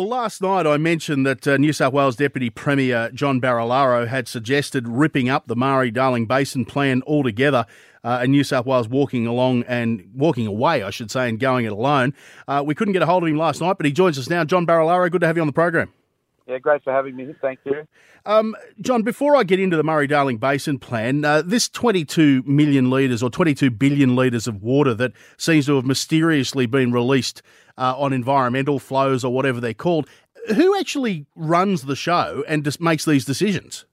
Well, last night I mentioned that uh, New South Wales Deputy Premier John Barilaro had suggested ripping up the Murray Darling Basin plan altogether. Uh, and New South Wales walking along and walking away, I should say, and going it alone. Uh, we couldn't get a hold of him last night, but he joins us now. John Barilaro, good to have you on the program. Yeah, great for having me. Thank you. Um, John, before I get into the Murray Darling Basin plan, uh, this 22 million litres or 22 billion litres of water that seems to have mysteriously been released uh, on environmental flows or whatever they're called, who actually runs the show and just makes these decisions?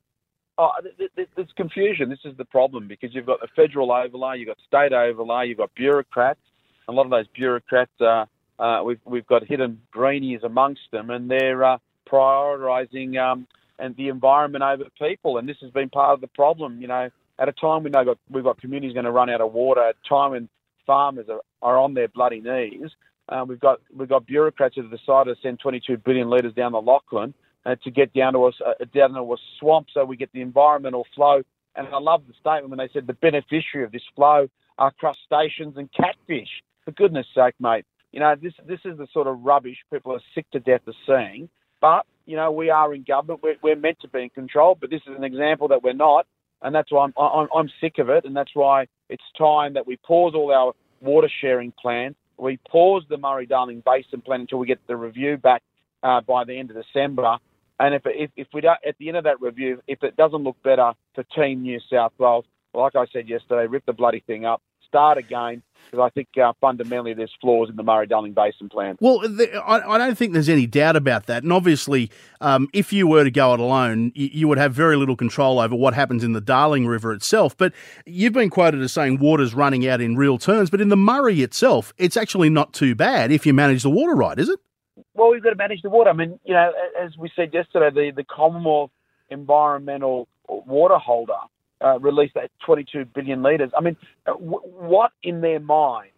Oh, there's confusion. This is the problem because you've got the federal overlay, you've got state overlay, you've got bureaucrats. A lot of those bureaucrats, uh, uh, we've we've got hidden greenies amongst them, and they're uh, prioritising um, and the environment over people. And this has been part of the problem. You know, at a time when got, we've got communities going to run out of water, at a time when farmers are, are on their bloody knees, uh, we've got we've got bureaucrats that have decided to send 22 billion litres down the Lachlan uh, to get down to us uh, down to a swamp, so we get the environmental flow. And I love the statement when they said the beneficiary of this flow are crustaceans and catfish. For goodness sake, mate, you know this this is the sort of rubbish people are sick to death of seeing. But, you know, we are in government. We're, we're meant to be in control, but this is an example that we're not. And that's why I'm, I'm, I'm sick of it. And that's why it's time that we pause all our water sharing plans. We pause the Murray Darling Basin plan until we get the review back uh, by the end of December. And if, if, if we don't, at the end of that review, if it doesn't look better for Team New South Wales, like I said yesterday, rip the bloody thing up, start again, because I think uh, fundamentally there's flaws in the Murray Darling Basin plan. Well, the, I, I, don't think there's any doubt about that. And obviously, um, if you were to go it alone, you, you, would have very little control over what happens in the Darling River itself. But you've been quoted as saying water's running out in real terms. But in the Murray itself, it's actually not too bad if you manage the water right, is it? Well, we've got to manage the water. I mean, you know, as we said yesterday, the, the Commonwealth Environmental Water Holder uh, released that 22 billion litres. I mean, uh, w- what in their mind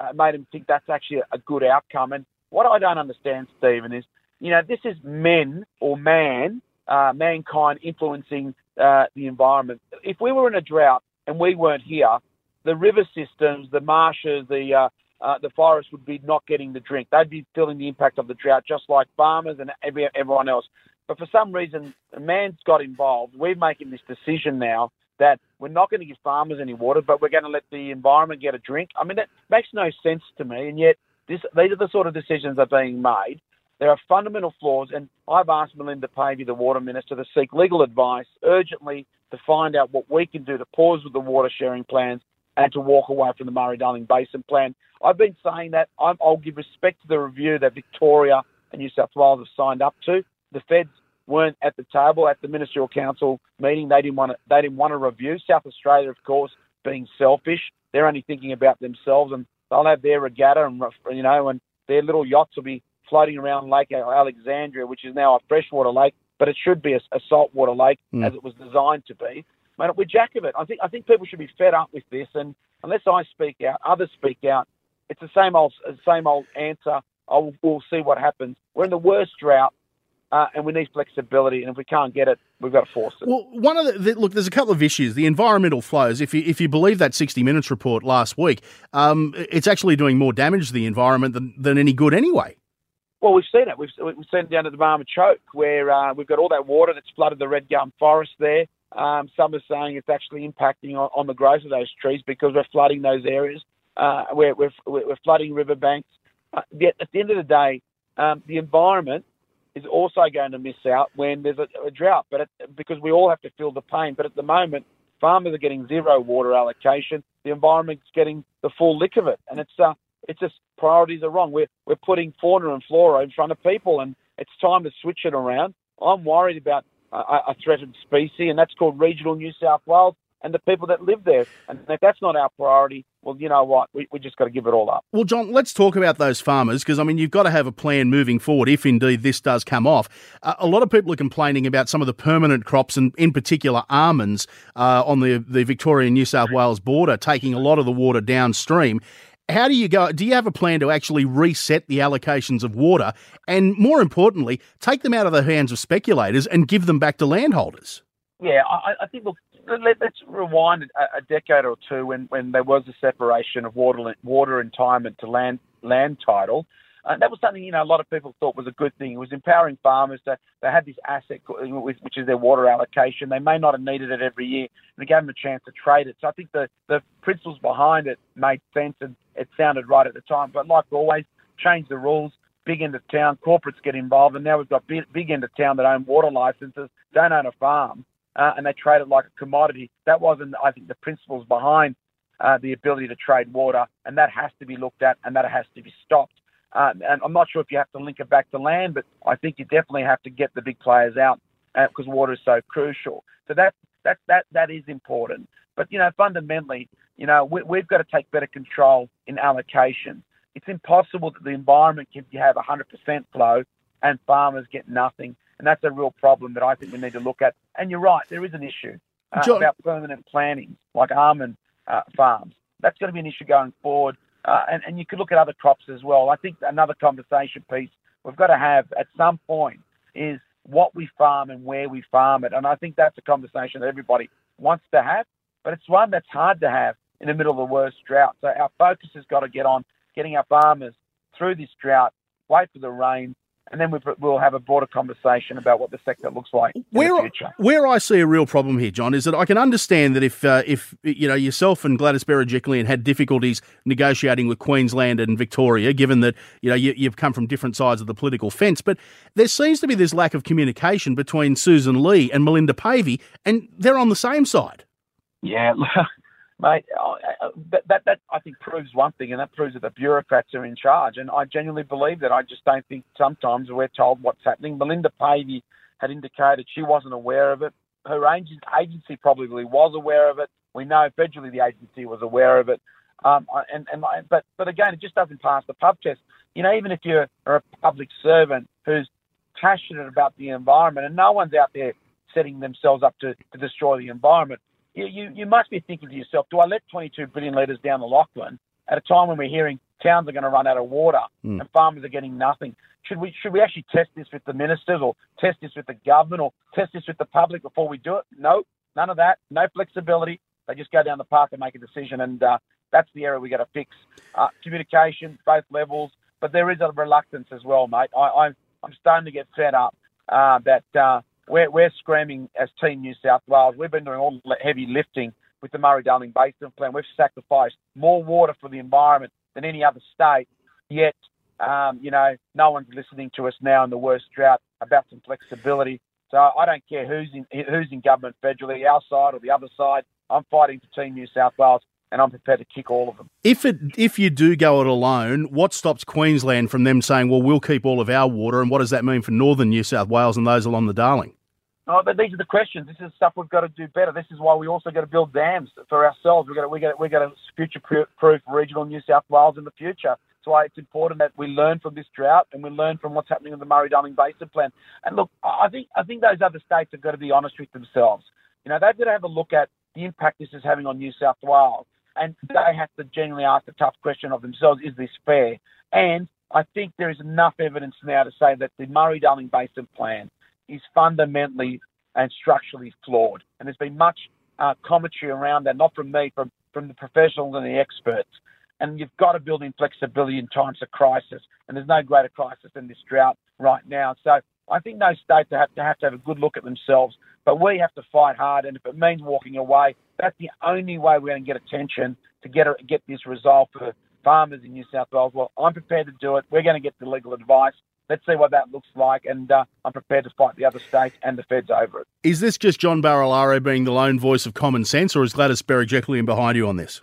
uh, made them think that's actually a, good outcome? And what I don't understand, Stephen, is you know this is men or man, uh, mankind influencing uh, the environment. If we were in a drought and we weren't here, the river systems, the marshes, the uh, the forests would be not getting the drink. They'd be feeling the impact of the drought, just like farmers and every, everyone else. But for some reason, man's got involved. We're making this decision now that we're not going to give farmers any water, but we're going to let the environment get a drink. I mean, that makes no sense to me. And yet, this, these are the sort of decisions that are being made. There are fundamental flaws, and I've asked Melinda Pavey, the Water Minister, to seek legal advice urgently to find out what we can do to pause with the water sharing plans and to walk away from the Murray Darling Basin plan. I've been saying that. i will give respect to the review that Victoria and New South Wales have signed up to. The feds weren't at the table at the ministerial council meeting. They didn't want to. They didn't want to review South Australia, of course, being selfish. They're only thinking about themselves, and they'll have their regatta, and you know, and their little yachts will be floating around Lake Alexandria, which is now a freshwater lake, but it should be a, a saltwater lake mm. as it was designed to be. Mate, we're jack of it. I think I think people should be fed up with this, and unless I speak out, others speak out. It's the same old same old answer. I will, we'll see what happens. We're in the worst drought uh, and we need flexibility. And if we can't get it, we've got to force it. Well, one of the, the look, there's a couple of issues. The environmental flows. If you if you believe that 60 Minutes report last week, um, it's actually doing more damage to the environment than, than any good anyway. Well, we've seen it. We've, we've seen it down at the Barmah Choke where uh, we've got all that water that's flooded the red gum forest there. Um, some are saying it's actually impacting on, on, the growth of those trees because we're flooding those areas. Uh, we're, we're, we're flooding riverbanks. Uh, at the end of the day, um, the environment is also going to miss out when there's a, a drought, but it, because we all have to feel the pain. But at the moment, farmers are getting zero water allocation. The environment's getting the full lick of it, and it's uh, it's just priorities are wrong. We're we're putting fauna and flora in front of people, and it's time to switch it around. I'm worried about a, a threatened species, and that's called regional New South Wales and the people that live there. And if that's not our priority, well, you know what? We, we just got to give it all up. Well, John, let's talk about those farmers because, I mean, you've got to have a plan moving forward if indeed this does come off. Uh, a lot of people are complaining about some of the permanent crops and, in particular, almonds uh, on the, the Victoria New South Wales border, taking a lot of the water downstream. How do you go? Do you have a plan to actually reset the allocations of water and, more importantly, take them out of the hands of speculators and give them back to landholders? Yeah, I, I think, look, let, us rewind a, a, decade or two when, when there was a separation of water water entitlement to land land title. Uh, that was something you know a lot of people thought was a good thing. It was empowering farmers to they had this asset which is their water allocation. They may not have needed it every year, and it gave them a chance to trade it. So I think the the principles behind it made sense and it sounded right at the time. But like always, change the rules. Big end of town, corporates get involved, and now we've got big, big end of town that own water licenses, don't own a farm, uh, and they trade it like a commodity. That wasn't, I think, the principles behind uh, the ability to trade water, and that has to be looked at, and that has to be stopped. Um, and I'm not sure if you have to link it back to land, but I think you definitely have to get the big players out because uh, water is so crucial. So that that that that is important. But you know, fundamentally, you know, we, we've got to take better control in allocation. It's impossible that the environment can have 100% flow and farmers get nothing, and that's a real problem that I think we need to look at. And you're right, there is an issue uh, John- about permanent plantings like almond uh, farms. That's going to be an issue going forward. Uh, and, and you could look at other crops as well. I think another conversation piece we've got to have at some point is what we farm and where we farm it. And I think that's a conversation that everybody wants to have, but it's one that's hard to have in the middle of the worst drought. So our focus has got to get on getting our farmers through this drought, wait for the rain, and then we'll have a broader conversation about what the sector looks like where, in the future. Where I see a real problem here, John, is that I can understand that if uh, if you know yourself and Gladys Berejiklian had difficulties negotiating with Queensland and Victoria, given that you know you, you've come from different sides of the political fence, but there seems to be this lack of communication between Susan Lee and Melinda Pavey, and they're on the same side. Yeah, mate, that, that, that I think proves one thing, and that proves that the bureaucrats are in charge. And I genuinely believe that. I just don't think sometimes we're told what's happening. Melinda Pavey had indicated she wasn't aware of it. Her agency probably was aware of it. We know federally the agency was aware of it. Um, and, and but but again, it just doesn't pass the pub test. You know, even if you're a public servant who's passionate about the environment, and no one's out there setting themselves up to, to destroy the environment you, you, you must be thinking to yourself, do I let 22 billion litres down the Lachlan at a time when we're hearing towns are going to run out of water mm. and farmers are getting nothing? Should we should we actually test this with the ministers or test this with the government or test this with the public before we do it? No, none of that. No flexibility. They just go down the path and make a decision, and uh, that's the area we've got to fix. Uh, communication, both levels, but there is a reluctance as well, mate. I, I'm I'm starting to get fed up uh, that uh, we're, we're screaming as Team New South Wales. We've been doing all the heavy lifting with the Murray-Darling Basin Plan. We've sacrificed more water for the environment than any other state, yet, um, you know, no one's listening to us now in the worst drought about some flexibility. So I don't care who's in who's in government federally, our side or the other side. I'm fighting for Team New South Wales and I'm prepared to kick all of them. If it if you do go it alone, what stops Queensland from them saying, "Well, we'll keep all of our water," and what does that mean for northern New South Wales and those along the Darling? Oh, but these are the questions. This is stuff we've got to do better. This is why we also got to build dams for ourselves. We've got to, we got we got to future-proof regional New South Wales in the future. That's why it's important that we learn from this drought and we learn from what's happening in the Murray-Darling Basin Plan. And look, I think I think those other states have got to be honest with themselves. You know, they've got to have a look at the impact this is having on New South Wales, and they have to genuinely ask the tough question of themselves: Is this fair? And I think there is enough evidence now to say that the Murray-Darling Basin Plan is fundamentally and structurally flawed. And there's been much uh, commentary around that, not from me, from, from the professionals and the experts. And you've got to build in flexibility in times of crisis. And there's no greater crisis than this drought right now. So I think those states have to have to have a good look at themselves. But we have to fight hard. And if it means walking away, that's the only way we're going to get attention to get, a, get this resolved for farmers in New South Wales. Well, I'm prepared to do it. We're going to get the legal advice let's see what that looks like, and uh, I'm prepared to fight the other states and the feds over it. Is this just John Barilaro being the lone voice of common sense, or is Gladys Berejiklian behind you on this?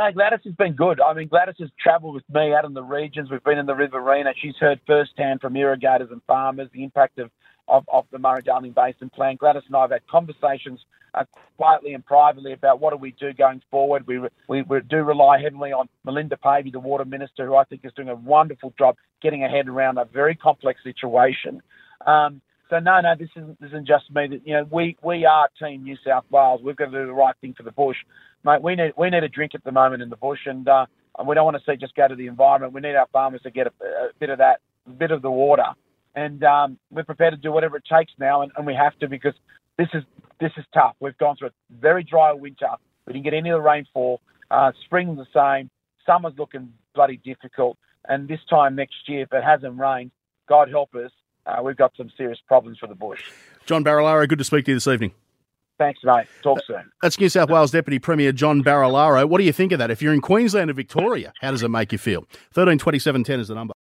No, Gladys has been good. I mean, Gladys has travelled with me out in the regions. We've been in the Riverina. She's heard firsthand from irrigators and farmers the impact of, of, of the Murray-Darling Basin Plan. Gladys and I have had conversations uh, quietly and privately about what do we do going forward. We, we, we do rely heavily on Melinda Pavey, the Water Minister, who I think is doing a wonderful job getting a head around a very complex situation. Um, so no, no, this isn't, this isn't just me. That you know, we we are Team New South Wales. We've got to do the right thing for the bush, mate. We need we need a drink at the moment in the bush, and uh, we don't want to see just go to the environment. We need our farmers to get a, a bit of that, a bit of the water, and um, we're prepared to do whatever it takes now, and, and we have to because this is this is tough. We've gone through a very dry winter. We didn't get any of the rainfall. Uh, spring's the same. Summer's looking bloody difficult. And this time next year, if it hasn't rained, God help us, uh, we've got some serious problems for the bush. John Barilaro, good to speak to you this evening. Thanks, mate. Talk soon. That's New South Wales Deputy Premier John Barilaro. What do you think of that? If you're in Queensland or Victoria, how does it make you feel? 132710 is the number.